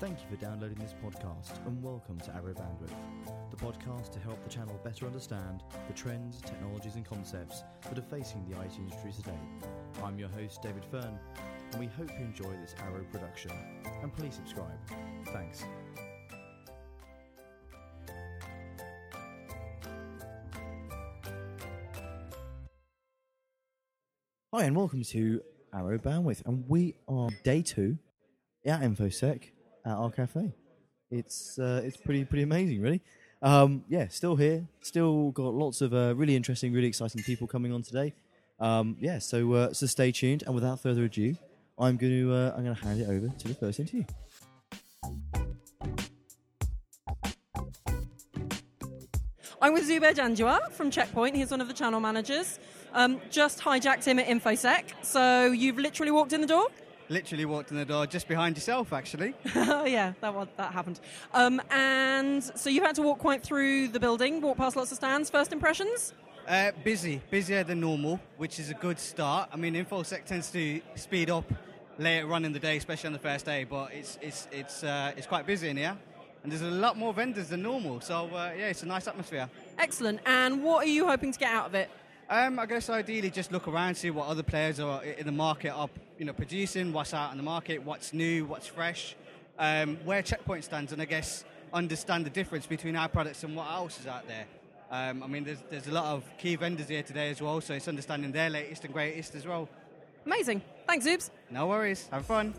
Thank you for downloading this podcast and welcome to Arrow Bandwidth, the podcast to help the channel better understand the trends, technologies, and concepts that are facing the IT industry today. I'm your host, David Fern, and we hope you enjoy this Arrow production. And please subscribe. Thanks. Hi, and welcome to Arrow Bandwidth, and we are day two at InfoSec at our cafe. It's uh, it's pretty pretty amazing, really. Um, yeah, still here, still got lots of uh, really interesting, really exciting people coming on today. Um, yeah, so uh, so stay tuned, and without further ado, I'm going to uh, I'm going to hand it over to the first interview. I'm with Zubair Janjua from Checkpoint. He's one of the channel managers. Um, just hijacked him at InfoSec. So you've literally walked in the door? Literally walked in the door just behind yourself, actually. Oh yeah, that one, that happened. Um, and so you had to walk quite through the building, walk past lots of stands. First impressions? Uh, busy, busier than normal, which is a good start. I mean, InfoSec tends to speed up later on in the day, especially on the first day, but it's, it's, it's, uh, it's quite busy in here. And there's a lot more vendors than normal, so uh, yeah, it's a nice atmosphere. Excellent. And what are you hoping to get out of it? Um, I guess ideally just look around, see what other players are in the market are you know, producing, what's out in the market, what's new, what's fresh, um, where Checkpoint stands, and I guess understand the difference between our products and what else is out there. Um, I mean, there's, there's a lot of key vendors here today as well, so it's understanding their latest and greatest as well. Amazing. Thanks, Zoobs. No worries, have fun.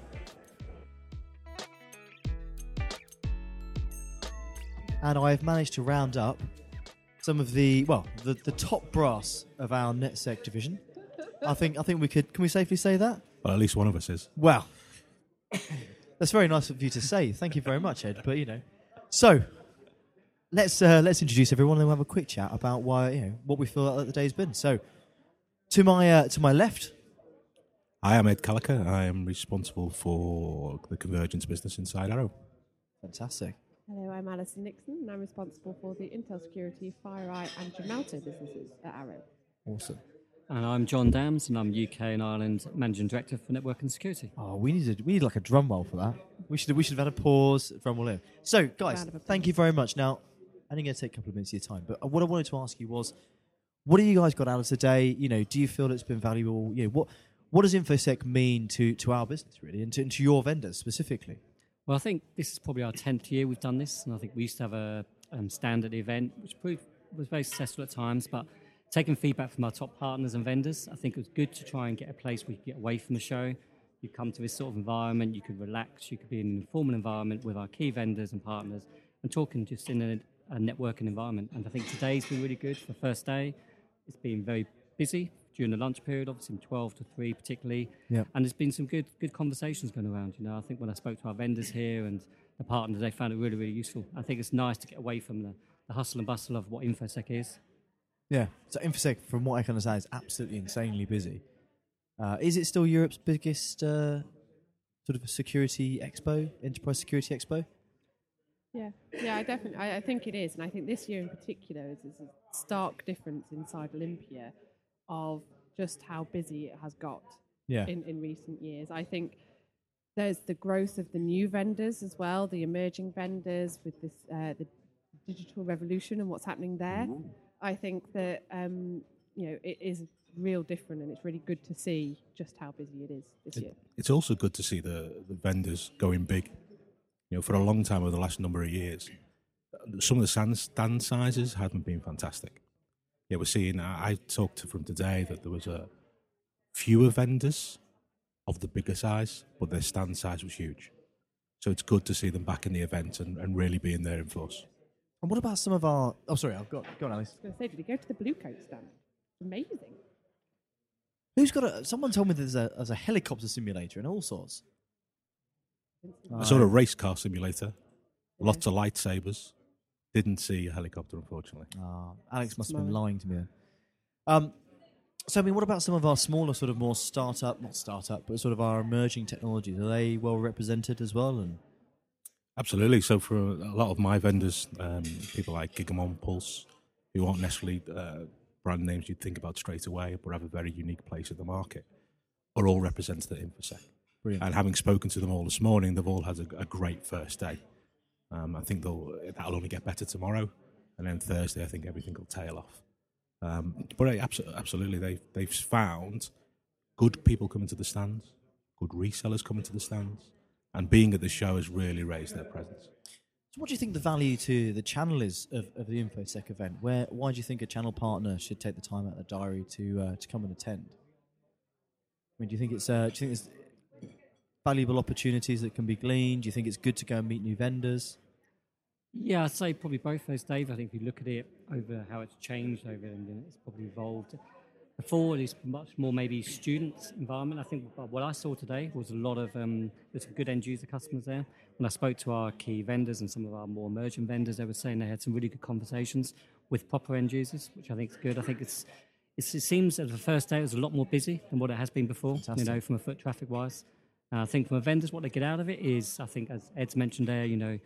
and I've managed to round up some of the well, the, the top brass of our NetSec division. I think I think we could. Can we safely say that? Well, at least one of us is. Well, that's very nice of you to say. Thank you very much, Ed. But you know, so let's uh, let's introduce everyone and we'll have a quick chat about why you know what we feel that the day's been. So, to my uh, to my left, I am Ed Calica. I am responsible for the convergence business inside Arrow. fantastic. Hello, I'm Alison Nixon, and I'm responsible for the Intel Security, FireEye, and Gemalto businesses at Arrow. Awesome. And I'm John Dams, and I'm UK and Ireland Managing Director for Network and Security. Oh, we need a, we need like a drum roll for that. We should we should have had a pause drum roll in. So, guys, Round of applause. thank you very much. Now, I'm only going to take a couple of minutes of your time, but uh, what I wanted to ask you was, what have you guys got out of today? You know, do you feel it's been valuable? You know, what what does infosec mean to to our business really, and to, and to your vendors specifically? Well, I think this is probably our 10th year we've done this, and I think we used to have a um, standard event, which proved was very successful at times, but taking feedback from our top partners and vendors, I think it was good to try and get a place where you could get away from the show. You come to this sort of environment, you could relax, you could be in an informal environment with our key vendors and partners and talking just in a, a networking environment. And I think today's been really good for the first day. It's been very busy during the lunch period, obviously from 12 to 3 particularly. Yep. And there's been some good good conversations going around. You know, I think when I spoke to our vendors here and the partners, they found it really, really useful. I think it's nice to get away from the, the hustle and bustle of what InfoSec is. Yeah. So infosec, from what I can understand, is absolutely insanely busy. Uh, is it still Europe's biggest uh, sort of security expo, enterprise security expo? Yeah, yeah, I definitely, I, I think it is, and I think this year in particular is, is a stark difference inside Olympia of just how busy it has got Yeah. in, in recent years. I think there's the growth of the new vendors as well, the emerging vendors with this uh, the digital revolution and what's happening there. I think that um, you know it is real different, and it's really good to see just how busy it is this It- year. it's also good to see the, the vendors going big. You know, for a long time over the last number of years, some of the stand, stand sizes haven't been fantastic. Yeah, we're seeing. I I talked to from today that there was a fewer vendors of the bigger size, but their stand size was huge. So it's good to see them back in the event and, and really being there in force. And what about some of our? Oh, sorry, I've got go on, Alice. I was going to say, did you go to the Blue Coat stand? Amazing. Who's got a? Someone told me there's a there's a helicopter simulator and all sorts. I saw a race car simulator, lots of lightsabers. Didn't see a helicopter, unfortunately. Ah, Alex must have been lying to me. Then. Um, so I mean, what about some of our smaller, sort of more startup, not startup, but sort of our emerging technologies? Are they well represented as well? And Absolutely. So for a lot of my vendors, um, people like Gigamon, Pulse, who aren't necessarily uh, brand names you'd think about straight away, but have a very unique place in the market, are all represented at InfoSec. Brilliant. And having spoken to them all this morning, they've all had a, a great first day. Um, I think that'll only get better tomorrow, and then Thursday, I think everything will tail off. Um, but absolutely, they they've found good people coming to the stands, good resellers coming to the stands, and being at the show has really raised their presence. So what do you think the value to the channel is of, of the InfoSec event? Where why do you think a channel partner should take the time out of the diary to uh, to come and attend? I mean, do you think it's uh, do you think valuable opportunities that can be gleaned? Do you think it's good to go and meet new vendors? Yeah, I'd say probably both those, Dave. I think if you look at it over how it's changed over and it's probably evolved. Before it was much more maybe student environment. I think what I saw today was a lot of um, there's some good end user customers there. When I spoke to our key vendors and some of our more emerging vendors, they were saying they had some really good conversations with proper end users, which I think is good. I think it's, it's it seems that the first day it was a lot more busy than what it has been before. Fantastic. You know, from a foot traffic wise. Uh, I think from a vendors, what they get out of it is, I think, as Ed's mentioned there, you know,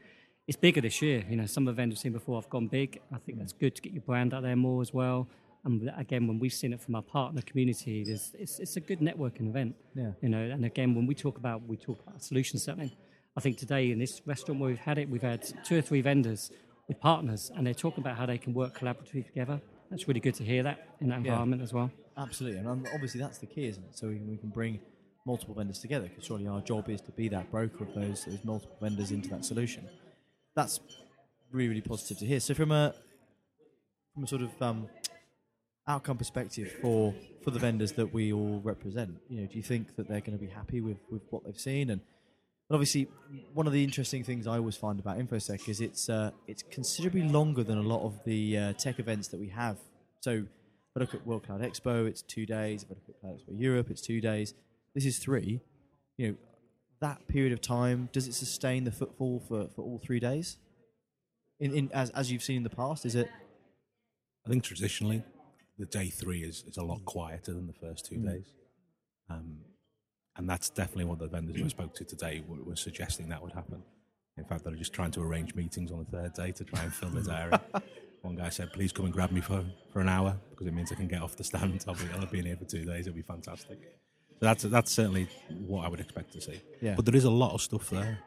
it's bigger this year. You know, some of the vendors seen before have gone big. I think that's good to get your brand out there more as well. And again, when we've seen it from our partner community, there's, it's, it's a good networking event. Yeah. You know, and again, when we talk about we talk about solution selling, I think today in this restaurant where we've had it, we've had two or three vendors with partners, and they're talking about how they can work collaboratively together. That's really good to hear that in that Yeah. environment as well. Absolutely, and um, obviously that's the key, isn't it? So we, we can bring multiple vendors together because surely our job is to be that broker of those, those multiple vendors into that solution. That's really really positive to hear. So from a from a sort of um, outcome perspective for for the vendors that we all represent, you know, do you think that they're going to be happy with with what they've seen and and obviously, one of the interesting things I always find about InfoSec is it's uh, it's considerably longer than a lot of the uh, tech events that we have. So, if I look at World Cloud Expo, it's two days. If I look at Cloud Expo Europe, it's two days. This is three. You know, that period of time does it sustain the footfall for, for all three days? In, in as as you've seen in the past, is it? I think traditionally, the day three is, is a lot quieter than the first two days. Um, and that's definitely what the vendors I spoke to today were, were suggesting that would happen. In fact, they're just trying to arrange meetings on the third day to try and fill the diary. One guy said, please come and grab me for, for an hour because it means I can get off the stand. I'll be, I'll be in here for two days. It'll be fantastic. That's, that's certainly what I would expect to see. Yeah. But there is a lot of stuff there.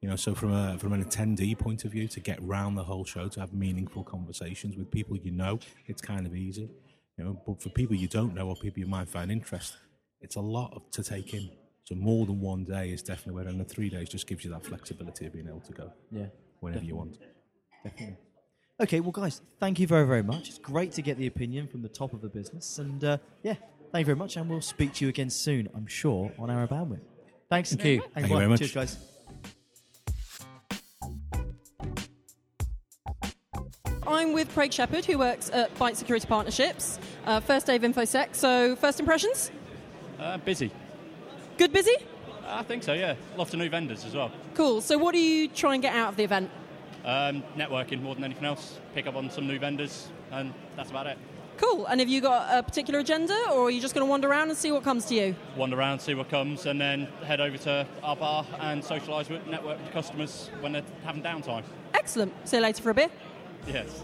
You know, so from a from an attendee point of view, to get round the whole show, to have meaningful conversations with people you know, it's kind of easy. You know, but for people you don't know or people you might find interest, it's a lot of, to take in. So more than one day is definitely where, and the three days just gives you that flexibility of being able to go Yeah. whenever you want. Definitely. Okay, well, guys, thank you very, very much. It's great to get the opinion from the top of the business. And uh, yeah, thank you very much. And we'll speak to you again soon, I'm sure, on Arrow Bandwidth. Thanks. Thank you. Thanks Thank a you very much. Cheers, guys. I'm with Craig Shepherd, who works at Byte Security Partnerships. Uh, first day of InfoSec. So, first impressions? Uh, busy. Good, busy? I think so, yeah. Lots of new vendors as well. Cool. So, what do you try and get out of the event? Um, networking more than anything else. Pick up on some new vendors, and that's about it. Cool. And have you got a particular agenda, or are you just going to wander around and see what comes to you? Wander around, see what comes, and then head over to our bar and socialise with network with customers when they're having downtime. Excellent. See you later for a beer. Yes.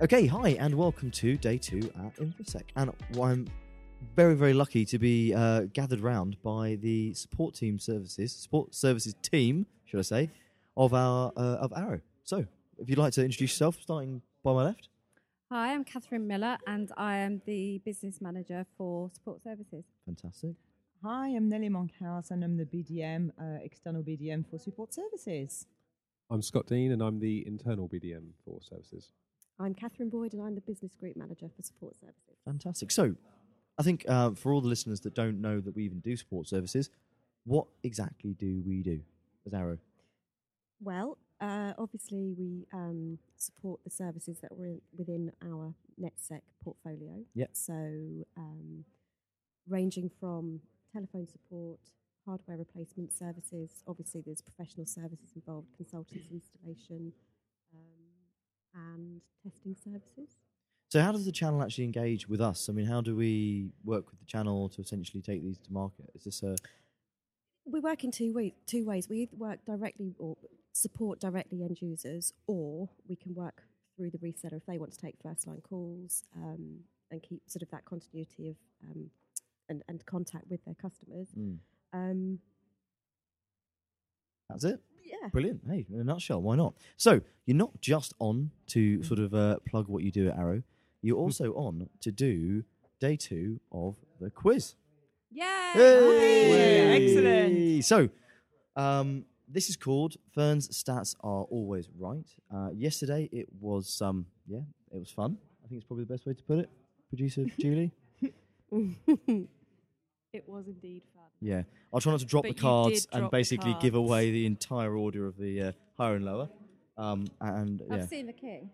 Okay, hi, and welcome to day two at InfoSec. And I'm very, very lucky to be uh, gathered round by the support team services, support services team, should I say, of our uh, of Arrow. So, if you'd like to introduce yourself, starting by my left. Hi, I'm Catherine Miller and I am the business manager for support services. Fantastic. Hi, I'm Nelly Monkhouse and I'm the BDM, uh, external BDM for support services. I'm Scott Dean and I'm the internal BDM for services. I'm Catherine Boyd and I'm the business group manager for support services. Fantastic. So, I think uh, for all the listeners that don't know that we even do support services, what exactly do we do as Arrow? Well, uh, obviously, we um, support the services that were in, within our NetSec portfolio. Yep. So, um, ranging from telephone support, hardware replacement services, obviously, there's professional services involved, consultants, installation, um, and testing services. So, how does the channel actually engage with us? I mean, how do we work with the channel to essentially take these to market? Is this a We work in two, way, two ways. We either work directly or support directly end users, or we can work through the reseller if they want to take first line calls, um, and keep sort of that continuity of um, and, and contact with their customers. Mm. Um, That's it. Yeah. Brilliant. Hey, in a nutshell, why not? So you're not just on to sort of uh, plug what you do at Arrow. You're also on to do day two of the quiz. Yay! Hey! Excellent. So, um, this is called Fern's stats are always right. Uh, yesterday it was um, yeah, it was fun. I think it's probably the best way to put it. Producer Julie. It was indeed fun. Yeah, I'll try not to drop But the you cards did and drop the basically give cards. away the entire order of the uh, higher and lower. Um, and yeah, I've seen the king.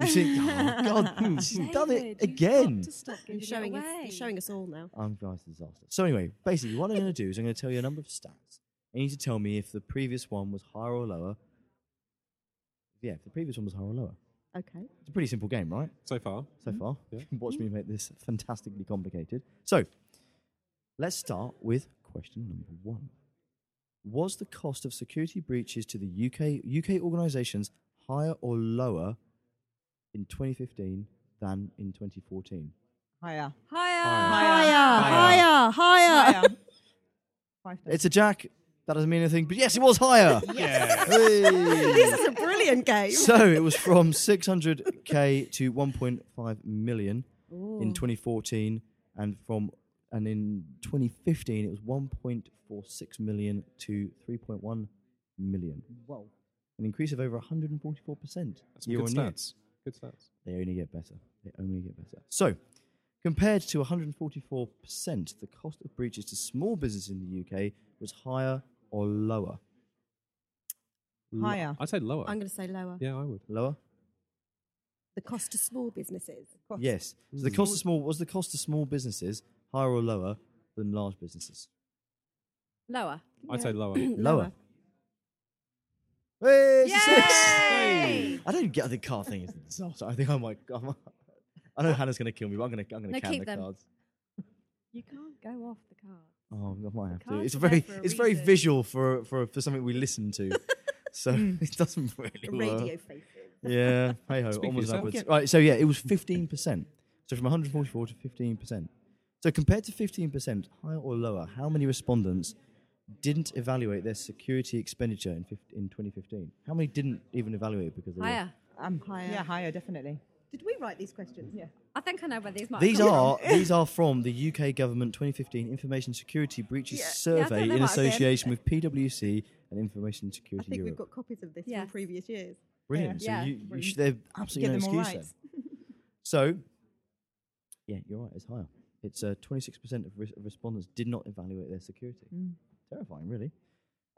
You've seen- oh, God, she's done it again. you're showing us, you're showing us all now. I'm guys a disaster. So anyway, basically, what I'm going to do is I'm going to tell you a number of stats. And you need to tell me if the previous one was higher or lower. Yeah, if the previous one was higher or lower. Okay. It's a pretty simple game, right? So far. So mm-hmm. far. Yeah. Watch me make this fantastically complicated. So, let's start with question number one. Was the cost of security breaches to the UK UK organisations higher or lower in 2015 than in 2014? Higher. Higher. Higher, Higher. higher, higher. Five It's a jack. That doesn't mean anything, but yes, it was higher. Yeah. Hey. this is a brilliant game. so it was from 600k to 1.5 million Ooh. in 2014, and from and in 2015 it was 1.46 million to 3.1 million. Whoa. An increase of over 144 percent That's some year good on year. Stats. Good stats. They only get better. They only get better. So, compared to 144 percent, the cost of breaches to small business in the UK was higher or lower. Higher. I'd say lower. I'm going to say lower. yeah, I would. Lower. The cost to small businesses. Cost. Yes. So mm. the cost of small was the cost of small businesses higher or lower than large businesses? Lower. I'd say lower. Lower. Hey, it's a six. Yay! I don't get the card thing. Is a disaster. I think I might. I might- I know Hannah's going to kill me, but I'm going to. I'm going to No, count keep the them. cards. You can't go off the card. Oh, I might have to. cards It's are very. for a It's very reason. visual for for for something we listen to. so Mm. it doesn't really work. Radio faces. Yeah. Hey ho. Speak for Onwards and yourself. upwards. Right. So yeah, it was 15 percent. So from 144 to 15 percent. So compared to 15 percent, higher or lower, how many respondents didn't evaluate their security expenditure in 15, in 2015? How many didn't even evaluate it because they were- Higher. Um, Higher. Yeah, higher, definitely. Did we write these questions? Yeah. I think I know where these might These come are from. these are from the UK government 2015 Information Security Breaches Yeah. Yeah, Survey don't in what I did. association with PwC and Information Security I Security think we've got copies of this Yes. from previous years. Brilliant. Yeah. So Yeah. you, you should, they're absolutely Get no excuse right. So, yeah, you're right. It's higher. It's uh, 26% of, res- of respondents did not evaluate their security. Mm. Terrifying, really.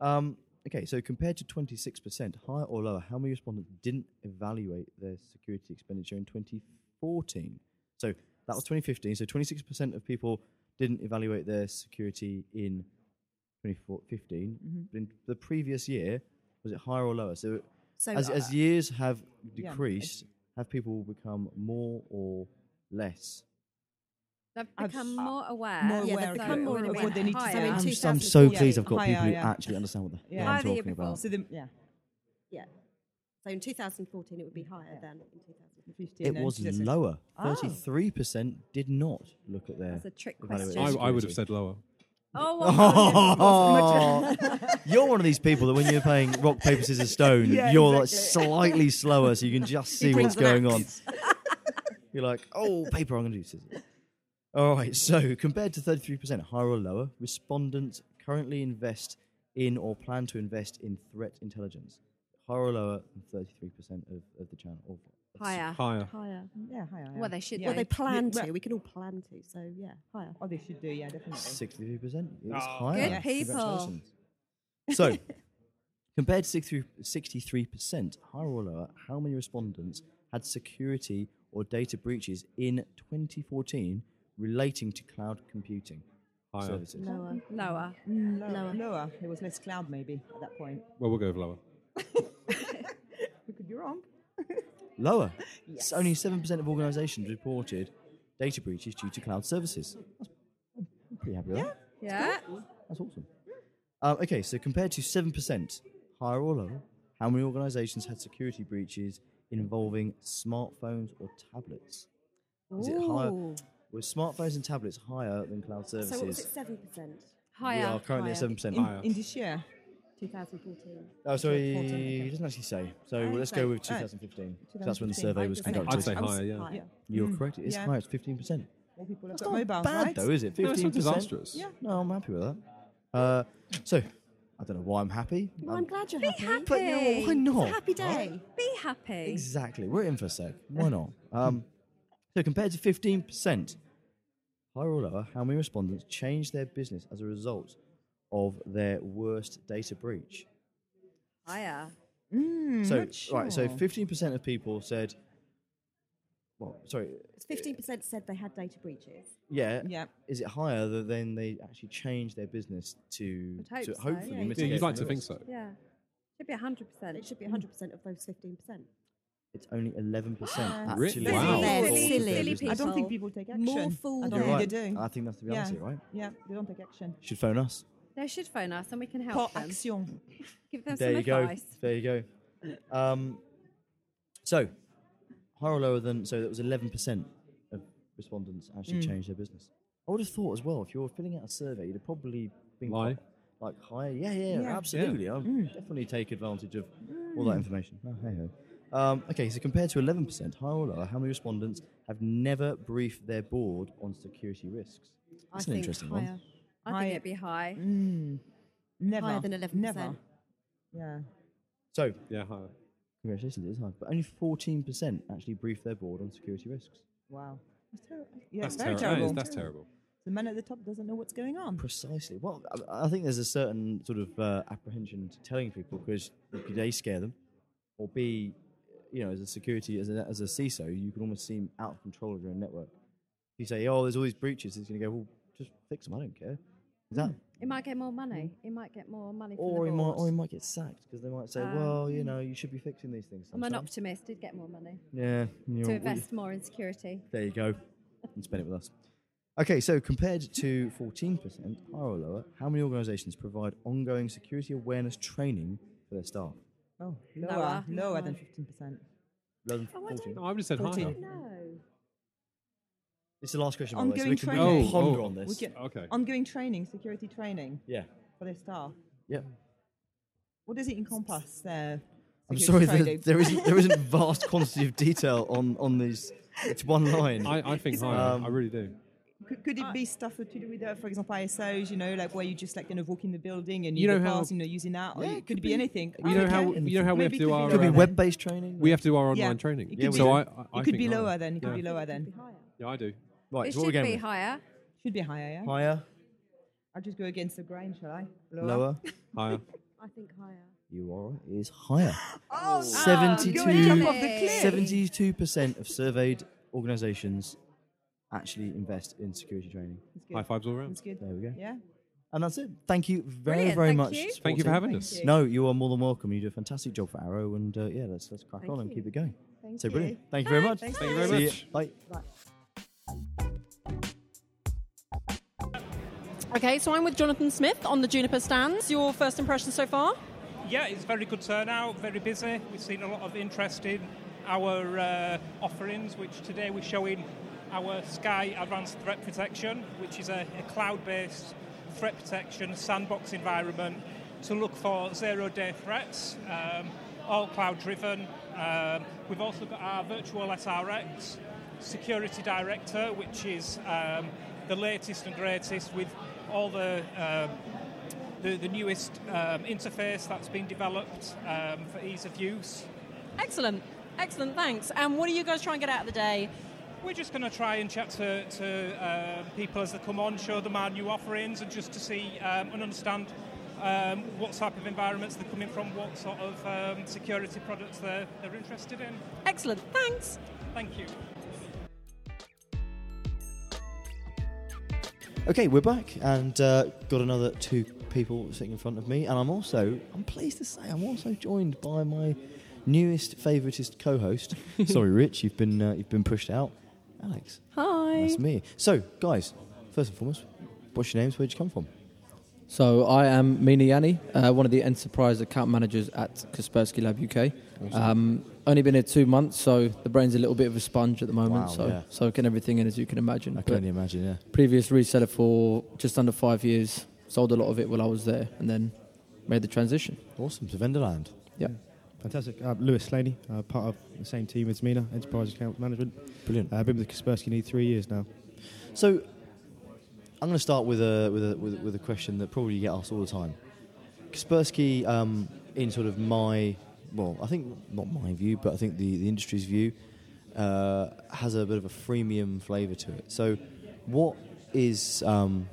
Um, okay, so compared to 26%, higher or lower, how many respondents didn't evaluate their security expenditure in 2014? So that was 2015. So 26% of people didn't evaluate their security in 2015. Mhm. But in the previous year, was it higher or lower? So, So as, uh, as years have yeah, decreased, have people become more or less? They've I've- become uh, more aware. more Yeah, aware they've of become it, more of aware. what they need to Higher. So in I'm, two- s- I'm so pleased I've got higher, people who yeah. actually understand what the Yeah. hell Higher I'm talking before. about. So the, yeah, yeah. So in 2014, it would be higher than in 2015. It and was lower. Oh. 33% did not look at their. That's a trick question. I, I would have said lower. Oh, Oh, you're one of these people that when you're playing rock paper scissors stone, Yeah, you're like slightly slower, so you can just see what's an going on. You're like, oh, paper, I'm going to do scissors. All right, so compared to 33%, higher or lower, respondents currently invest in or plan to invest in threat intelligence. Higher or lower than 33% of, of the channel. Of, higher. Higher. Higher. Yeah, higher. Well, they should Yeah. Well, they plan Yeah, to. We can all plan to. So yeah, higher. Oh, they should do, yeah, definitely. 63%. It was Oh, higher. Good people. Congratulations. So, compared to 63 63%, higher or lower, how many respondents had security or data breaches in 2014 relating to cloud computing Higher. services? Lower. Lower. Mm, lower. Lower. Lower. There was less cloud maybe at that point. Well, we'll go with lower. We could be wrong. Lower. S- Only 7% of organizations reported data breaches due to cloud services. That's, I'm pretty happy with that. Yeah. That's awesome. Um, okay, so compared to 7%, higher or lower, how many organizations had security breaches involving smartphones or tablets? Is it higher? Ooh. With smartphones and tablets higher than cloud services. So what was it, services? seven percent? Higher. we are currently at seven percent In, higher. in this year. 2014. Oh, sorry, 14, okay. he doesn't actually say. So Oh, let's okay. go with Oh, 2015. 'cause That's when the survey was conducted. I'd say higher, yeah. higher. You're Mm. correct. It's Yeah. higher. It's 15%. More people have That's got not mobiles, bad, right? though, is it? 15 No, it's 15%. not disastrous. Yeah. No, I'm happy with that. Uh, so, I don't know why I'm happy. Well, I'm glad you're Be happy. happy. But you know? Why not? It's a happy day. Be happy. Exactly. We're in for a sec. Why not? Um, so compared to 15%, higher or lower, how many respondents changed their business as a result of their worst data breach? Higher. Mm, so, not right, so 15% of people said, well, sorry, Fifteen percent said they had data breaches. yeah, Yeah. is it higher tha- than they actually changed their business to, hope to so, hopefully yeah. Yeah, you'd like the to think so. Yeah. It should be 100%. It should be 100 percent of those 15 percent. It's only 11% Really? actually. Wow. made Silly, silly people. I don't think people take action. More I don't than think right. they do. I think that's the Yeah. reality, right? Yeah, they don't take action. Should phone us. They should phone us and we can help Pour them. action. Give them there some you go. advice. There you go. Um, so, higher or lower than so that was eleven percent of respondents actually Mm. changed their business. I would have thought as well if you were filling out a survey, you'd have probably been Lie. quite, like higher. Yeah, yeah, Yeah. absolutely. I'll Mm. definitely take advantage of all that information. Oh, hey ho. Um, okay, so compared to eleven percent, higher or lower, how many respondents have never briefed their board on security risks? I That's an interesting higher. one. I Higher. think it'd be high. Mm, never. Higher than 11%. Never. Yeah. So, Yeah, higher. congratulations, it is high, but only fourteen percent actually briefed their board on security risks. Wow. That's, ter- yeah, That's, very terri- terrible. is- that's terrible. The man at the top doesn't know what's going on. Precisely. Well, I, I think there's a certain sort of uh, apprehension to telling people because you could a scare them, or b, you know, as a security as a, as a CISO, you can almost seem out of control of your own network. You say, "Oh, there's all these breaches," it's going to go, "Well, just fix them. I don't care." Is that? It might get more money. It might get more money Or he might, or he might get sacked because they might say, Um, "Well, you know, you should be fixing these things." I'm an sometimes." optimist. Did get more money Yeah. to invest more in security. There you go. and spend it with us. Okay, so compared to 14%, higher or lower, how many organisations provide ongoing security awareness training for their staff? Oh, Lower. lower. Lower Lower. than 15%. Lower than Oh, I 14? No, I would have said 14. higher. No. It's the last question, by the way, so we can, we training. can ponder Oh, on We this. get Okay. ongoing training, security training Yeah, for their staff. yeah. What does it encompass there? I'm sorry, there, there isn't there isn't vast quantity of detail on on these. It's one line. I, I think higher. Um, I really do. Could, could it be stuff to do with, uh, for example, ISOs? You know, like where you just like kind of walk in the building and You you, know how- pass, you know, using that. Or Yeah, it it could, could be, be- anything. You know how you know how we have to do could our be Could be um, web-based training. we have to do our Yeah. online training. It Yeah, could be, do. so I, I, I it could think be higher. lower then. It could Yeah. be lower then. Yeah, I do. Right, it so should we're be with? higher. Should be higher, yeah? Higher, I'll just go against the grain, shall I? lower. Higher. I think higher. You are right. It is higher. Oh, Seventy-two. Go and jump off the cliff. Seventy-two percent of surveyed organisations actually invest in security training. That's good. High fives all around. That's good. There we go. Yeah. And that's it. Thank you very, Brilliant, very thank much. you. Thank you for having Thank us. you. No, you are more than welcome. You do a fantastic job for Arrow, and uh, yeah, let's let's crack Thank on and keep it going. Thank so you. brilliant. Thank you very much. Thank Thank you very See much. Bye. Okay, so I'm with Jonathan Smith on the Juniper stands. Your first impression so far? Yeah, it's very good turnout, very busy. We've seen a lot of interest in our uh, offerings, which today we're showing our Sky Advanced Threat Protection, which is a, a cloud-based threat protection sandbox environment to look for zero-day threats, um, all cloud-driven. Um, we've also got our virtual SRX security director, which is um, the latest and greatest with all the um, the, the newest um, interface that's been developed um, for ease of use. Excellent. Excellent, thanks. And what are you guys trying to get out of the day? We're just going to try and chat to, to uh, people as they come on, show them our new offerings, and just to see um, and understand um, what type of environments they're coming from, what sort of um, security products they're, they're interested in. Excellent, thanks. Thank you. Okay, we're back and uh, got another two people sitting in front of me, and I'm also I'm pleased to say I'm also joined by my newest favoritist co-host. Sorry, Rich, you've been uh, you've been pushed out. Alex, Hi. that's me. So, guys, first and foremost, what's your names? Where'd you come from? So I am Mina Yanni, uh, one of the enterprise account managers at Kaspersky Lab UK. Awesome. Um, only been here two months, so the brain's a little bit of a sponge at the moment. Wow, so yeah. soaking everything in as you can imagine. I But can only imagine, yeah. Previous reseller for just under five years. Sold a lot of it while I was there, and then made the transition. Awesome to Venderland. Yeah. Fantastic. Uh, Lewis Slaney, uh, part of the same team as Mina, Enterprise Account Management. Brilliant. Uh, been with Kaspersky nearly three years now. So, I'm going to start with a with a with, a- with a question that probably you get asked all the time. Kaspersky, um, in sort of my well, I think not my view, but I think the the industry's view, uh, has a bit of a freemium flavour to it. So, what is um,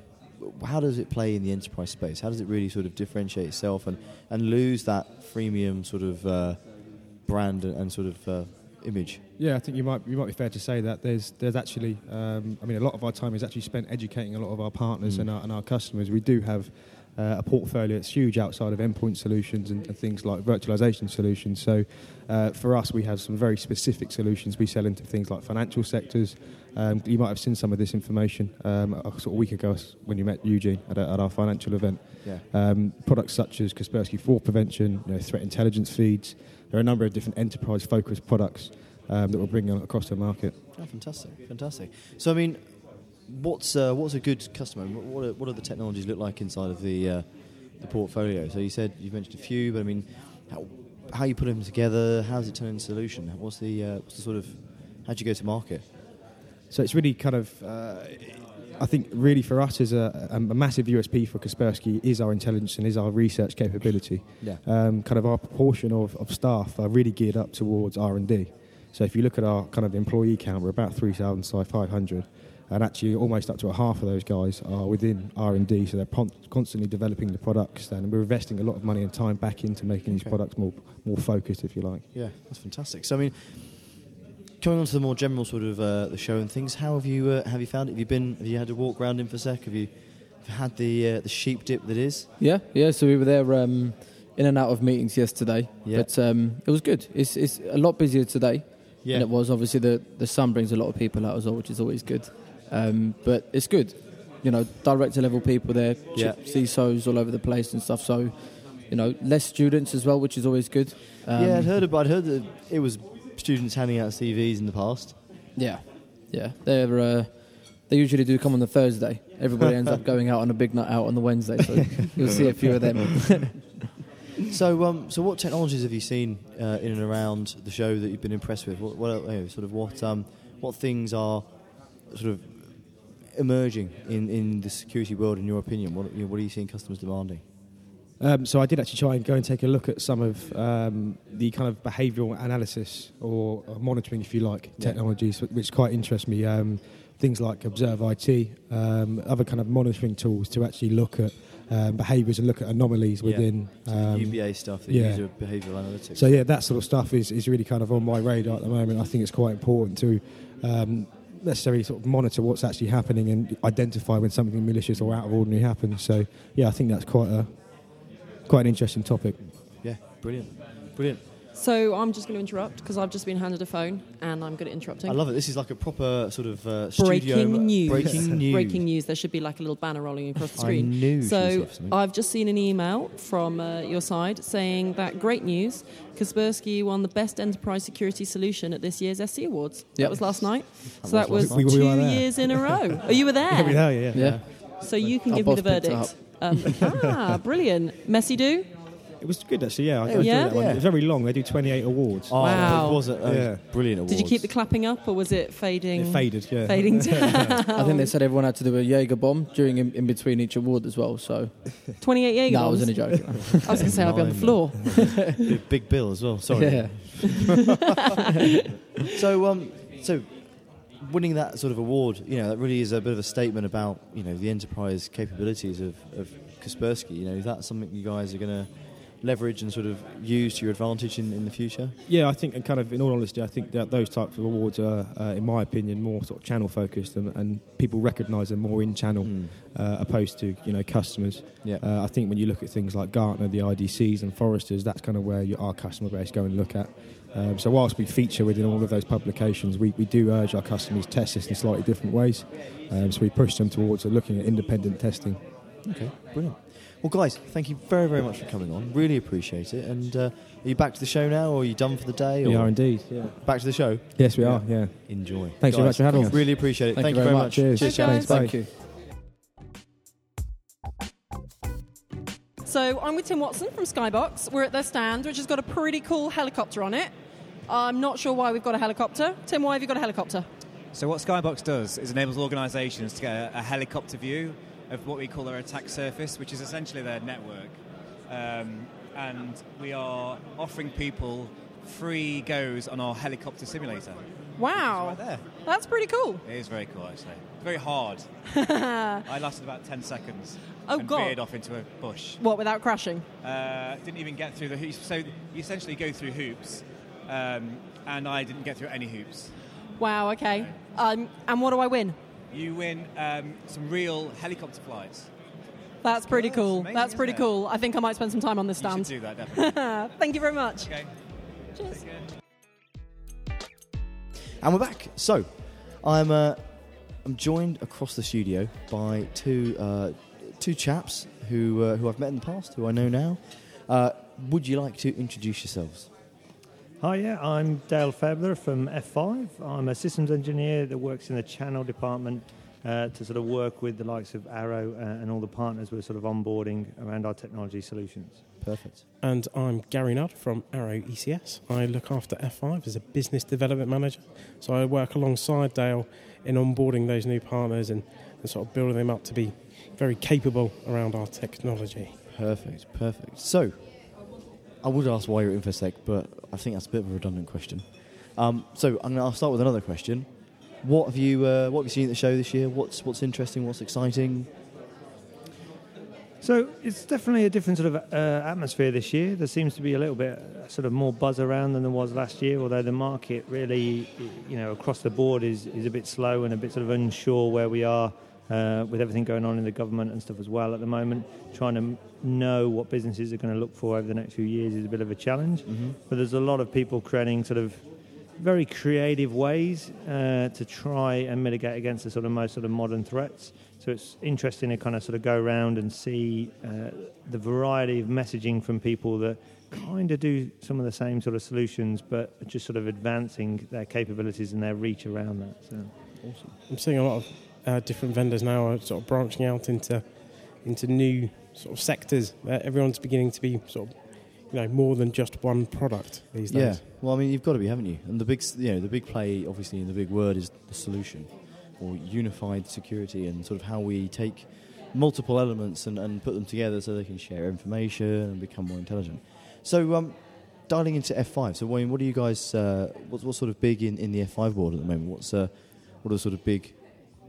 how does it play in the enterprise space? How does it really sort of differentiate itself and, and lose that freemium sort of uh, brand and, and sort of uh, image? Yeah, I think you might you might be fair to say that there's there's actually um, I mean a lot of our time is actually spent educating a lot of our partners Mm. and, our, and our customers. We do have uh, a portfolio that's huge outside of endpoint solutions and, and things like virtualization solutions. So uh, for us, we have some very specific solutions. We sell into things like financial sectors. Um, you might have seen some of this information um, a sort of week ago when you met Eugene at, a, at our financial event. Yeah. Um, products such as Kaspersky Fraud Prevention, you know, threat intelligence feeds. There are a number of different enterprise-focused products um, that we're bringing across the market. Oh, fantastic, fantastic. So, I mean, what's uh, what's a good customer? What what are, what are the technologies look like inside of the uh, the portfolio? So you said you mentioned a few, but I mean, how, how you put them together? How does it turn into a solution? What's the uh, what's the sort of how do you go to market? So it's really kind of, uh, I think, really for us is a, a massive USP for Kaspersky is our intelligence and is our research capability. Yeah. Um, kind of our proportion of, of staff are really geared up towards R and D. So if you look at our kind of employee count, we're about 3,500. And actually, almost up to a half of those guys are within R and D, so they're pon- constantly developing the products. And we're investing a lot of money and time back into making these products more more focused, if you like. Yeah, that's fantastic. So, I mean, coming on to the more general sort of uh, the show and things, how have you uh, have you found it? Have you been? Have you had to walk around InfoSec? Have you have you had the uh, the sheep dip that is? Yeah, yeah. So we were there um, in and out of meetings yesterday, Yeah. but um, it was good. It's it's a lot busier today Yeah. than it was. Obviously, the the sun brings a lot of people out as well, which is always good. Um, but it's good. You know, director level people there, Yeah. CISOs all over the place and stuff. So, you know, less students as well, which is always good. Um, yeah, I'd heard about. I'd heard that it was students handing out CVs in the past. Yeah, yeah. They're uh, they usually do come on the Thursday. Everybody ends up going out on a big night out on the Wednesday, so you'll see a few of them. So, um, so what technologies have you seen uh, in and around the show that you've been impressed with? What, what you know, sort of what, um, what things are sort of emerging in, in the security world, in your opinion? What, you know, what are you seeing customers demanding? Um, so I did actually try and go and take a look at some of um, the kind of behavioural analysis or, or monitoring, if you like, technologies, wh- which quite interest me. Um, things like ObserveIT, um, other kind of monitoring tools to actually look at um, behaviours and look at anomalies Yeah. within So um, UBA stuff, the yeah. user behavioural analytics. So yeah, that sort of stuff is, is really kind of on my radar at the moment. I think it's quite important to um, necessarily sort of monitor what's actually happening and identify when something malicious or out of ordinary happens. So yeah, I think that's quite a quite an interesting topic. Yeah, brilliant, brilliant. So I'm just going to interrupt because I've just been handed a phone and I'm good at interrupting. I love it. This is like a proper sort of uh, studio Breaking news. Breaking news. Breaking news. There should be like a little banner rolling across the screen. I screen. knew so here. I've just seen an email from uh, your side saying that great news. Kaspersky won the best enterprise security solution at this year's SC Awards. Yep. That was last night. That so that was was last night. two We were there. years in a row. Oh, you were there. Yeah, we know, yeah. Yeah. So you can Our give me the verdict. Um, ah, brilliant. Messy do? It was good actually. Yeah, I, I It was enjoyed Yeah? that one. Yeah. It was very long. They do 28 awards. Oh, Wow. it was a, uh, Yeah. brilliant awards. Did you keep the clapping up or was it fading? It faded. Yeah. Fading down. I think they said everyone had to do a Jaeger bomb during in, in between each award as well. So 28 Jaeger no, I was bombs? only joking. I was going to say I'll be on the floor. big, big bill as well. Sorry. yeah. so, um, so winning that sort of award, you know, that really is a bit of a statement about you know the enterprise capabilities of, of Kaspersky. You know, is that something you guys are going to leverage and sort of use to your advantage in, in the future? Yeah, I think, and kind of in all honesty, I think that those types of awards are, uh, in my opinion, more sort of channel focused, and, and people recognise them more in channel Mm. uh, opposed to you know customers. Yeah. Uh, I think when you look at things like Gartner, the IDCs, and Forresters, that's kind of where you, our customer base go and look at. Um, so whilst we feature within all of those publications, we, we do urge our customers to test this in slightly different ways. Um, so we push them towards looking at independent testing. Okay, brilliant. Well, guys, thank you very, very much for coming on. Really appreciate it. And uh, are you back to the show now, or are you done for the day? We are indeed, yeah. Back to the show. Yes, we are, yeah. Enjoy. Thanks very much for having us. Really appreciate it. Thank Thank, you you very very much. Cheers. Cheers, Thanks, guys. Thank you. So I'm with Tim Watson from Skybox. We're at their stand, which has got a pretty cool helicopter on it. I'm not sure why we've got a helicopter. Tim, why have you got a helicopter? So what Skybox does is enables organisations to get a, a helicopter view of what we call their attack surface, which is essentially their network. Um, and we are offering people free goes on our helicopter simulator. Wow. there. That's pretty cool. It is very cool, actually. Very hard. I lasted about 10 seconds. Oh, and God. veered off into a bush. What, without crashing? Uh, didn't even get through the hoops. So you essentially go through hoops, um, and I didn't get through any hoops. Wow, okay. Um, and what do I win? You win um, some real helicopter flights. That's pretty cool. amazing, That's pretty it? cool. I think I might spend some time on this You stand. should do that, definitely. Thank you very much. Okay. Cheers. And we're back. So, I'm uh, I'm joined across the studio by two uh, two chaps who uh, who I've met in the past, who I know now. Uh, would you like to introduce yourselves? Hi, yeah, I'm Dale Febler from F5. I'm a systems engineer that works in the channel department uh, to sort of work with the likes of Arrow uh, and all the partners we're sort of onboarding around our technology solutions. Perfect. And I'm Gary Nudd from Arrow ECS. I look after F5 as a business development manager. So I work alongside Dale in onboarding those new partners and, and sort of building them up to be very capable around our technology. Perfect, perfect. So, I would ask why you're at InfoSec, but I think that's a bit of a redundant question. Um, so, I'm gonna, I'll start with another question. What have you uh, What have you seen at the show this year? What's What's interesting? What's exciting? So it's definitely a different sort of uh, atmosphere this year. There seems to be a little bit uh, sort of more buzz around than there was last year, although the market really, you know, across the board is, is a bit slow and a bit sort of unsure where we are uh, with everything going on in the government and stuff as well at the moment. Trying to know what businesses are going to look for over the next few years is a bit of a challenge. Mhm. But there's a lot of people creating sort of very creative ways uh, to try and mitigate against the sort of most sort of modern threats. So it's interesting to kind of sort of go around and see uh, the variety of messaging from people that kind of do some of the same sort of solutions, but just sort of advancing their capabilities and their reach around that. So awesome. I'm seeing a lot of uh, different vendors now are sort of branching out into into new sort of sectors. Uh, everyone's beginning to be sort of you know more than just one product these Yeah. Well, I mean, you've got to be, haven't you? And the big, you know, the big play, obviously, and the big word is the solution, or unified security, and sort of how we take multiple elements and, and put them together so they can share information and become more intelligent. So, um, dialing into F5. So, Wayne, what are you guys? Uh, what's what's sort of big in, in the F5 world at the moment? What's uh, what are the sort of big,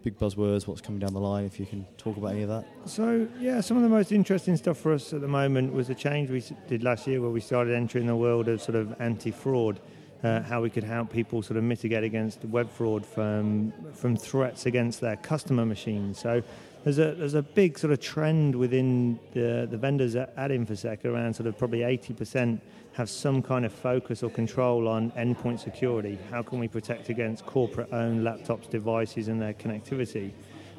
big buzzwords? What's coming down the line? If you can talk about any of that. So yeah, some of the most interesting stuff for us at the moment was a change we did last year where we started entering the world of sort of anti-fraud, uh, how we could help people sort of mitigate against web fraud from from threats against their customer machines. So there's a there's a big sort of trend within the the vendors at, at InfoSec around sort of probably 80% have some kind of focus or control on endpoint security. How can we protect against corporate owned laptops, devices, and their connectivity?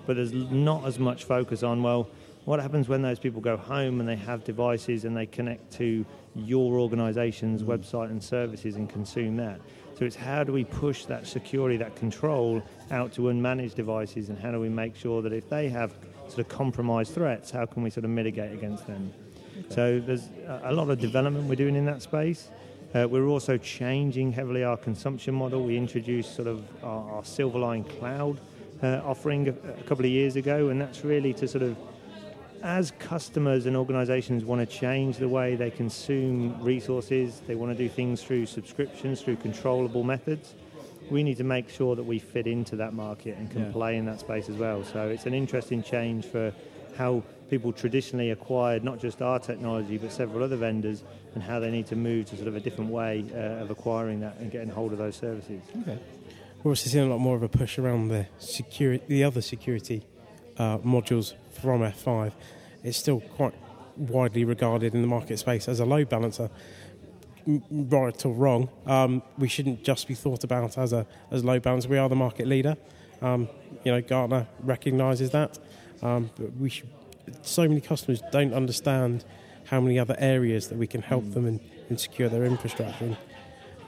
but there's not as much focus on well what happens when those people go home and they have devices and they connect to your organization's mm. website and services and consume that so it's how do we push that security that control out to unmanaged devices and how do we make sure that if they have sort of compromised threats how can we sort of mitigate against them so there's a lot of development we're doing in that space uh, we're also changing heavily our consumption model. We introduced sort of our, our Silverline Cloud uh, offering a, a couple of years ago, and that's really to sort of, as customers and organisations want to change the way they consume resources, they want to do things through subscriptions, through controllable methods. We need to make sure that we fit into that market and can Yeah. play in that space as well. So it's an interesting change for how people traditionally acquired not just our technology but several other vendors and how they need to move to sort of a different way uh, of acquiring that and getting hold of those services. Okay. We're also seeing a lot more of a push around the security, the other security uh, modules from F5. It's still quite widely regarded in the market space as a load balancer. Right or wrong, um, we shouldn't just be thought about as a as load balancer. We are the market leader. Um, you know, Gartner recognises that. Um, but we should so many customers don't understand how many other areas that we can help Mm. them and, and secure their infrastructure. And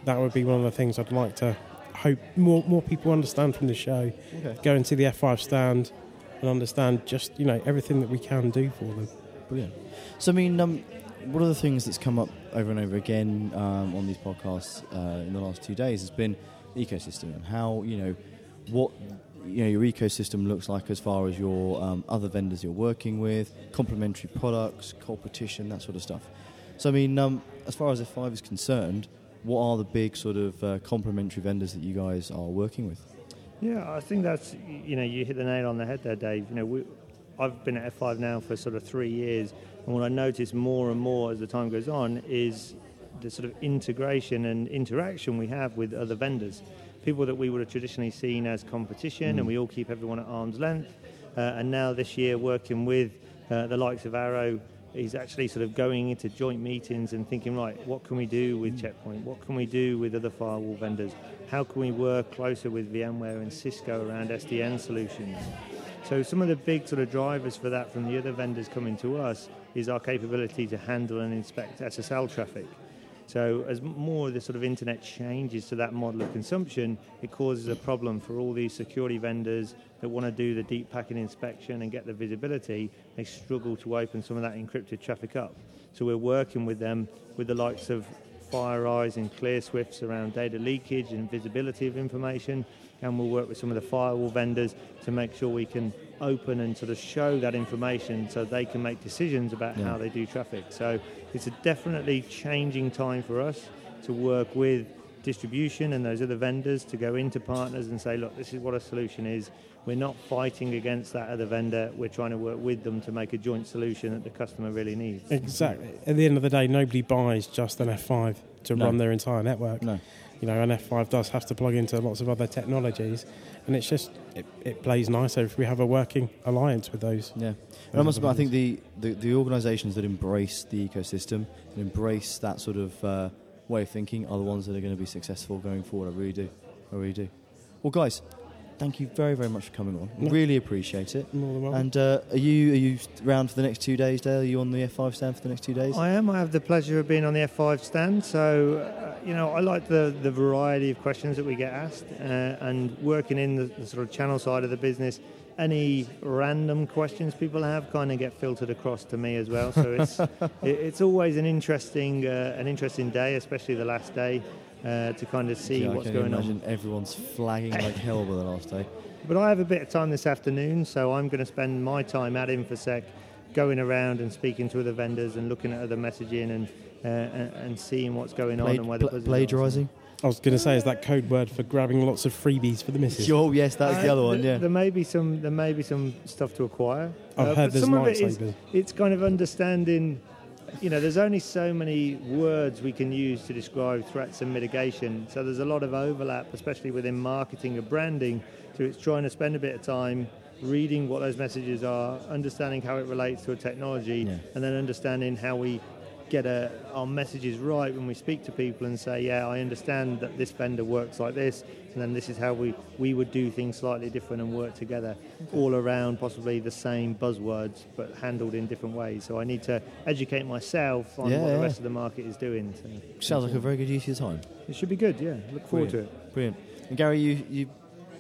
that would be one of the things I'd like to hope more more people understand from the show. Okay. Go into the F5 stand and understand just you know everything that we can do for them. Brilliant. So, I mean, um, one of the things that's come up over and over again um, on these podcasts uh, in the last two days has been ecosystem and how you know what you know your ecosystem looks like as far as your um, other vendors you're working with, complementary products, competition, that sort of stuff. So, I mean, um, as far as F5 is concerned, what are the big sort of uh, complementary vendors that you guys are working with? Yeah, I think that's you know you hit the nail on the head there, Dave. You know, we, I've been at F5 now for sort of three years, and what I notice more and more as the time goes on is the sort of integration and interaction we have with other vendors, people that we would have traditionally seen as competition, Mm. and we all keep everyone at arm's length. Uh, and now this year, working with uh, the likes of Arrow, is actually sort of going into joint meetings and thinking, right, what can we do with Checkpoint? What can we do with other firewall vendors? How can we work closer with VMware and Cisco around SDN solutions? So some of the big sort of drivers for that from the other vendors coming to us is our capability to handle and inspect SSL traffic. So as more of the sort of internet changes to that model of consumption, it causes a problem for all these security vendors that want to do the deep packet inspection and get the visibility. They struggle to open some of that encrypted traffic up. So we're working with them with the likes of FireEyes and ClearSwifts around data leakage and visibility of information. And we'll work with some of the firewall vendors to make sure we can open and sort of show that information so they can make decisions about Yeah. how they do traffic. So it's a definitely changing time for us to work with distribution and those other vendors to go into partners and say, look, this is what a solution is. We're not fighting against that other vendor. We're trying to work with them to make a joint solution that the customer really needs. Exactly. At the end of the day, nobody buys just an F5 to No. run their entire network. No. You know, an F5 does have to plug into lots of other technologies, and it's just it, it plays nicer if we have a working alliance with those. Yeah, those and I must admit, I think the, the, the organisations that embrace the ecosystem and embrace that sort of uh, way of thinking are the ones that are going to be successful going forward. I really do. I really do. Well, guys, thank you very very much for coming on. No. Really appreciate it. More than welcome. And uh, are you are you around for the next two days, Dale? Are you on the F5 stand for the next two days? I am. I have the pleasure of being on the F5 stand. So, uh, you know, I like the, the variety of questions that we get asked uh, and working in the, the sort of channel side of the business. Any random questions people have kind of get filtered across to me as well. So it's it, it's always an interesting uh, an interesting day, especially the last day, uh, to kind of see Yeah, I what's can going on. everyone's flagging like hell by the last day. But I have a bit of time this afternoon, so I'm going to spend my time at InfoSec going around and speaking to other vendors and looking at other messaging and uh, and, and seeing what's going on and whether the pla- plagiarising. I was going to say, is that code word for grabbing lots of freebies for the missus? Oh yes, that's the Uh, other one. Yeah. There may be some. There may be some stuff to acquire. I've Uh, heard there's some of it is. It's kind of understanding. You know, there's only so many words we can use to describe threats and mitigation. So there's a lot of overlap, especially within marketing and branding. So it's trying to spend a bit of time reading what those messages are, understanding how it relates to a technology, Yeah. and then understanding how we get a, our messages right when we speak to people and say, yeah, I understand that this vendor works like this, and then this is how we, we would do things slightly different and work together, all around possibly the same buzzwords, but handled in different ways. So I need to educate myself on Yeah, what the rest of the market is doing. So Sounds like a very good use of your time. It should be good, yeah. Look forward to it. Brilliant. And Gary, you you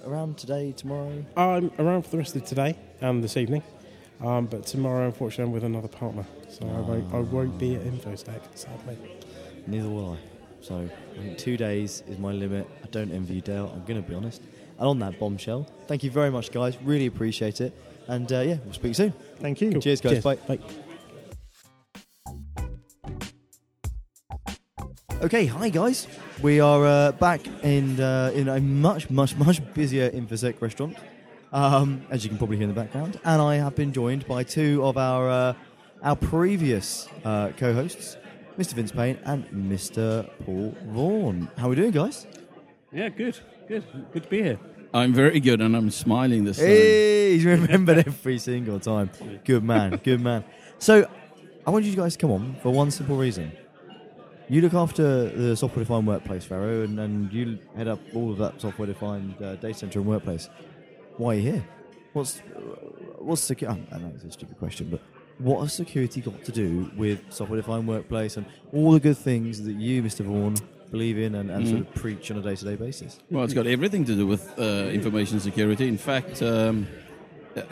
around today, tomorrow? I'm around for the rest of today and this evening, um, but tomorrow, unfortunately, I'm with another partner, so I, won't, I won't be at InfoSec, sadly. Neither will I. So I think two days is my limit. I don't envy you, Dale. I'm going to be honest. And on that bombshell, thank you very much, guys. Really appreciate it. And uh, yeah, we'll speak soon. Thank you. Cheers, guys. Cheers. Bye. Bye. Okay, hi guys. We are uh, back in uh, in a much much much busier Infosec restaurant, um, as you can probably hear in the background, and I have been joined by two of our uh, our previous uh, co-hosts, Mr. Vince Payne and Mr. Paul Vaughan. How are we doing, guys? Yeah, good, good, good to be here. I'm very good, and I'm smiling this time. Hey, he's remembered every single time. Good man, good man. So, I want you guys to come on for one simple reason. You look after the software defined workplace, for Arrow, and, and you head up all of that software defined uh, data center and workplace. Why are you here? What's what's the? I know it's a stupid question, but what has security got to do with software-defined workplace and all the good things that you, Mr. Vaughan, believe in and, and sort Mhm. of preach on a day-to-day basis? Well, it's got everything to do with uh, information security. In fact, um, uh,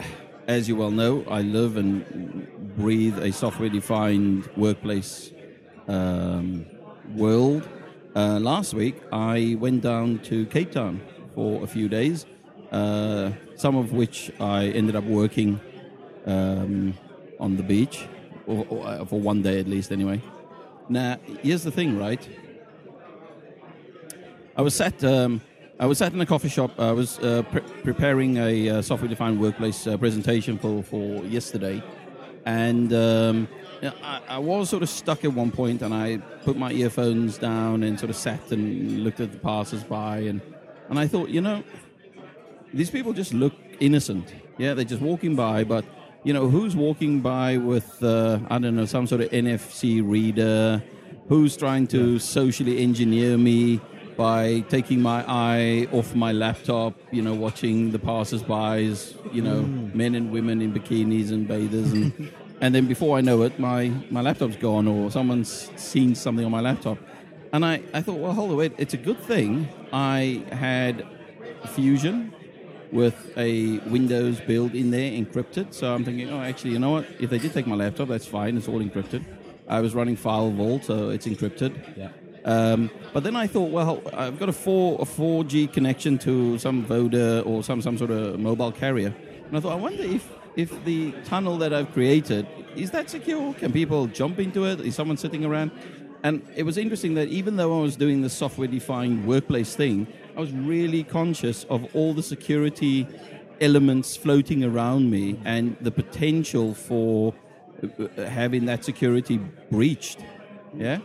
as you well know, I live and breathe a software defined workplace um, world. Uh, last week, I went down to Cape Town for a few days, uh, some of which I ended up working um, on the beach, or, or, uh, for one day at least, anyway. Now, here's the thing, right? I was sat. Um, I was sat in a coffee shop. I was uh, pre- preparing a uh, software-defined workplace uh, presentation for, for yesterday, and um, I, I was sort of stuck at one point, and I put my earphones down and sort of sat and looked at the passers-by, and and I thought, you know, these people just look innocent. Yeah, they're just walking by, but you know, who's walking by with uh, I don't know some sort of NFC reader? Who's trying to socially engineer me by taking my eye off my laptop? You know, watching the passers-bys. You know, Mm. men and women in bikinis and bathers, and and then before I know it, my my laptop's gone or someone's seen something on my laptop. And I, I thought, well, hold on, wait, it's a good thing I had Fusion with a Windows build in there, encrypted. So I'm thinking, oh, actually, you know what? If they did take my laptop, that's fine. It's all encrypted. I was running FileVault, so it's encrypted. Yeah. Um, but then I thought, well, I've got a four a 4G connection to some Voda or some some sort of mobile carrier, and I thought, I wonder if if the tunnel that I've created is that secure? Can people jump into it? Is someone sitting around? And it was interesting that even though I was doing the software defined workplace thing, I was really conscious of all the security elements floating around me and the potential for uh, having that security breached. Yeah?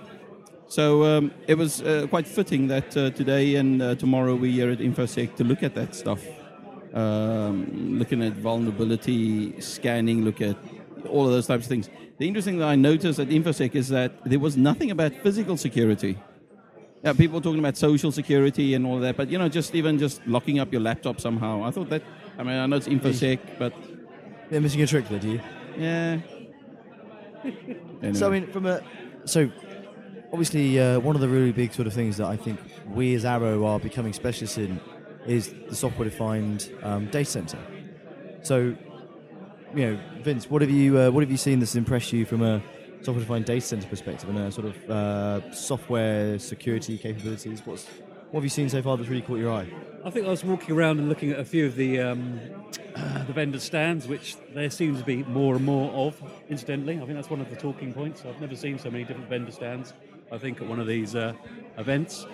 So um, it was uh, quite fitting that uh, today and uh, tomorrow we are at InfoSec to look at that stuff. Um, looking at vulnerability scanning, look at all of those types of things. The interesting that I noticed at InfoSec is that there was nothing about physical security. Yeah, people were talking about social security and all of that, but you know, just even just locking up your laptop somehow. I thought that. I mean, I know it's InfoSec, but They're missing a trick there, do you? yeah. So I mean, from a so obviously uh, one of the really big sort of things that I think we as Arrow are becoming specialists in is the software-defined um, data center. So, you know, Vince, what have you uh, what have you seen that's impressed you from a software-defined data center perspective and a sort of uh, software security capabilities? What's what have you seen so far that's really caught your eye? I think I was walking around and looking at a few of the um, the vendor stands, which there seems to be more and more of. Incidentally, I think that's one of the talking points. I've never seen so many different vendor stands. I think at one of these uh, events.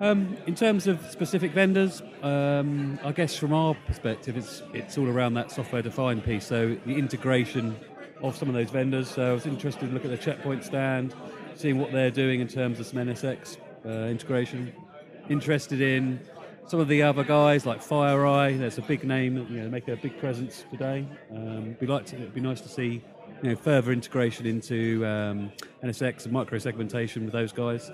Um, in terms of specific vendors, um, I guess from our perspective, it's it's all around that software-defined piece. So the integration of some of those vendors. So I was interested to look at the checkpoint stand, seeing what they're doing in terms of some NSX uh, integration. Interested in some of the other guys like FireEye. There's a big name, you know, make a big presence today. Um, we like to. It'd be nice to see, you know, further integration into um, NSX and micro segmentation with those guys.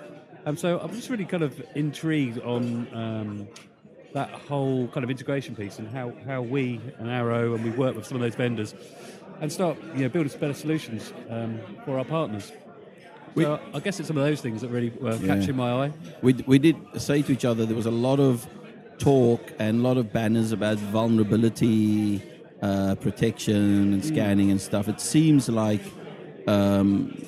Um, so I'm just really kind of intrigued on um, that whole kind of integration piece and how, how we and Arrow and we work with some of those vendors and start you know building better solutions um, for our partners. So I guess it's some of those things that really were Yeah. catching my eye. We, we did say to each other there was a lot of talk and a lot of banners about vulnerability uh, protection and scanning and stuff. It seems like um,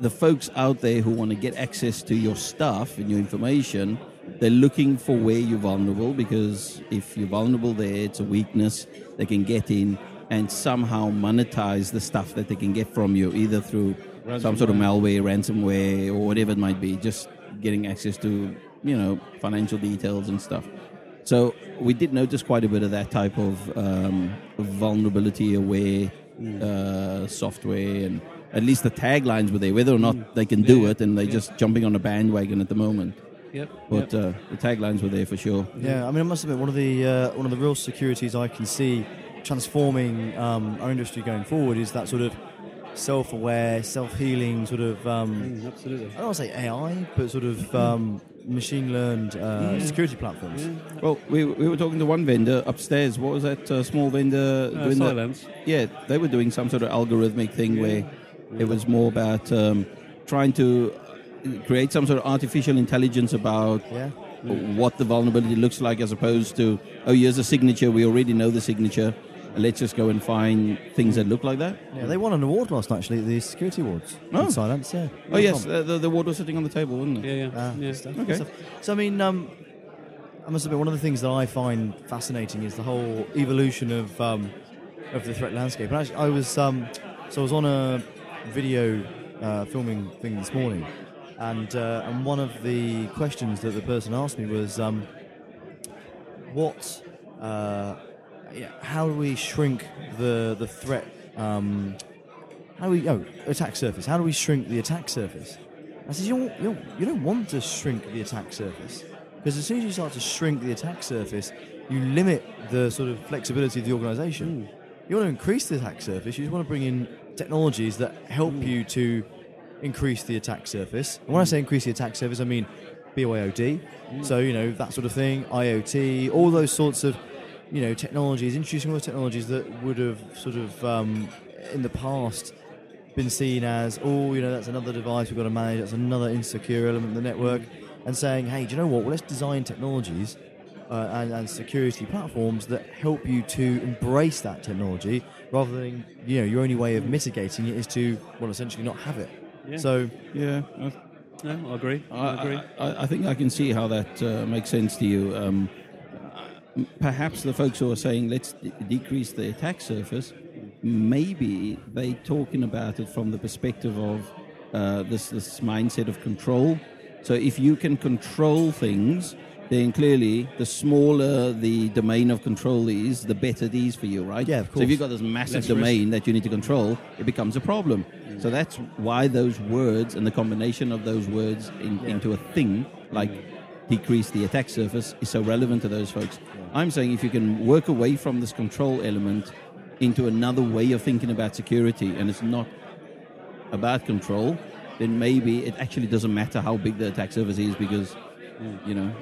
the folks out there who want to get access to your stuff and your information, they're looking for where you're vulnerable because if you're vulnerable there, it's a weakness. They can get in and somehow monetize the stuff that they can get from you, either through some sort of malware, ransomware, or whatever it might be. Just getting access to you know financial details and stuff. So we did notice quite a bit of that type of um, vulnerability aware uh, software, and at least the taglines were there. Whether or not they can do it, and they're just jumping on a bandwagon at the moment. Yep, But Uh, the taglines were there for sure. Yeah, I mean, I must admit, one of the uh, one of the real securities I can see transforming um, our industry going forward is that sort of self-aware, self-healing sort of. Um, Mm, absolutely. I don't want to say AI, but sort of um, machine-learned uh, security platforms. Well, we, we were talking to one vendor upstairs. What was that uh, small vendor? Uh, doing the- Cylance. yeah, they were doing some sort of algorithmic thing where it was more about um, trying to create some sort of artificial intelligence about Yeah. what the vulnerability looks like, as opposed to oh, here's a signature. We already know the signature. Let's just go and find things that look like that. Yeah, they won an award last night, actually, the security awards. Oh. Cylance, yeah. Oh yes, the, the, the award was sitting on the table, wasn't it? Yeah, yeah. Ah, yeah. stuff, Okay. stuff. So I mean, um, I must admit, one of the things that I find fascinating is the whole evolution of um, of the threat landscape. And actually, I was um, so I was on a video uh, filming thing this morning, and uh, and one of the questions that the person asked me was, um, what, uh, yeah, how do we shrink the the threat? Um, how do we oh attack surface? How do we shrink the attack surface? I said, you don't, you don't, you don't want to shrink the attack surface because as soon as you start to shrink the attack surface, you limit the sort of flexibility of the organization. You want to increase the attack surface. You just want to bring in technologies that help you to increase the attack surface. And when I say increase the attack surface, I mean BYOD. So you know that sort of thing, IoT, all those sorts of you know technologies, introducing all those technologies that would have sort of um, in the past been seen as, oh, you know, that's another device we've got to manage, that's another insecure element of the network, and saying, hey, do you know what? Well, let's design technologies uh, and, and security platforms that help you to embrace that technology rather than, you know, your only way of mitigating it is to, well, essentially not have it. Yeah. So, Yeah, Yeah, I agree. I, I, agree. I, I think I can see how that uh, makes sense to you. Um, perhaps the folks who are saying let's de- decrease the attack surface, maybe they're talking about it from the perspective of uh, this this mindset of control. So if you can control things, then clearly the smaller the domain of control is, the better it is for you, right? Yeah, of course. So if you've got this massive Less domain that you need to control, it becomes a problem. So that's why those words and the combination of those words in, into a thing like decrease the attack surface is so relevant to those folks. I'm saying if you can work away from this control element into another way of thinking about security and it's not about control, then maybe it actually doesn't matter how big the attack surface is because, you know,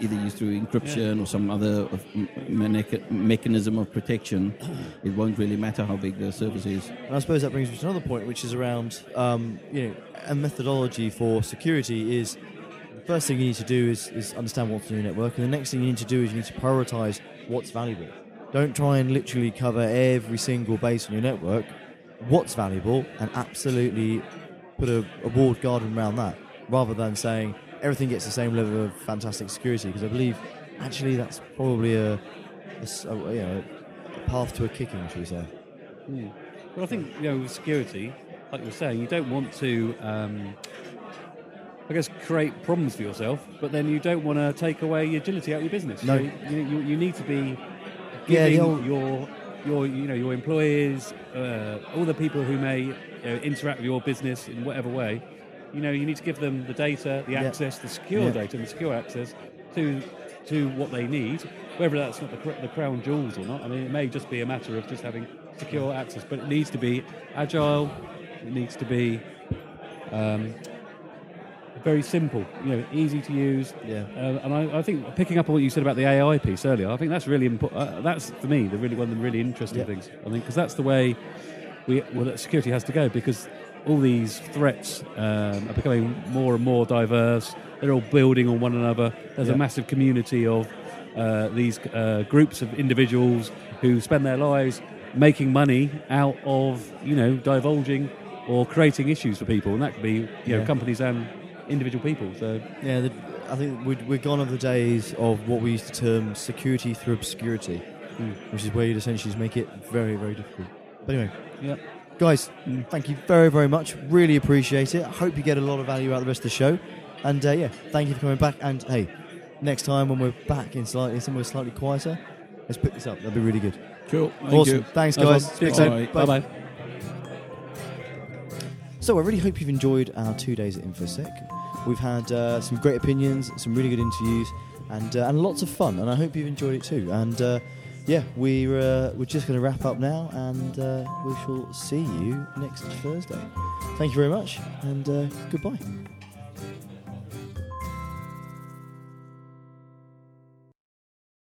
either used through encryption or some other of- mecha- mechanism of protection, it won't really matter how big the surface is. And I suppose that brings me to another point, which is around, um, you know, a methodology for security is the first thing you need to do is, is understand what's in your network, and the next thing you need to do is you need to prioritize what's valuable. Don't try and literally cover every single base on your network. What's valuable, and absolutely put a, a walled garden around that, rather than saying everything gets the same level of fantastic security. Because I believe actually that's probably a, a a- you know, a path to a kicking, should we say? Mm. Well, I think you know with security, like you were saying, you don't want to, um, I guess, create problems for yourself, but then you don't want to take away your agility out of your business. No. You, you, you, need to be Yeah, giving old- your your you know your employees, uh, all the people who may you know, interact with your business in whatever way. You know, you need to give them the data, the Yeah. access, the secure Yeah. data, and the secure access to to what they need. Whether that's not the, the crown jewels or not, I mean, it may just be a matter of just having secure access, but it needs to be agile. It needs to be um, very simple, you know, easy to use. Yeah. Uh, and I, I think picking up on what you said about the AI piece earlier, I think that's really important. Uh, that's for me the really one of the really interesting Yeah. things. I think because that's the way we well that security has to go because all these threats um, are becoming more and more diverse. They're all building on one another. There's Yeah. a massive community of uh, these uh, groups of individuals who spend their lives making money out of you know divulging or creating issues for people, and that could be you know companies and individual people. So Yeah, the, I think we're, we're gone of the days of what we used to term security through obscurity, Mm. which is where you'd essentially make it very, very difficult. But anyway, Yeah. Guys, thank you very, very much. Really appreciate it. I hope you get a lot of value out of the rest of the show. And uh, yeah, thank you for coming back. And hey, next time when we're back in slightly somewhere slightly quieter, let's pick this up. That'd be really good. Cool. Thank awesome. you. Thanks, guys. problem. Speak Bye. soon. Bye-bye. So I really hope you've enjoyed our two days at InfoSec. We've had uh, some great opinions, some really good interviews, and uh, and lots of fun. And I hope you've enjoyed it too. And uh, yeah, we're uh, we're just going to wrap up now, and uh, we shall see you next Thursday. Thank you very much, and uh, goodbye.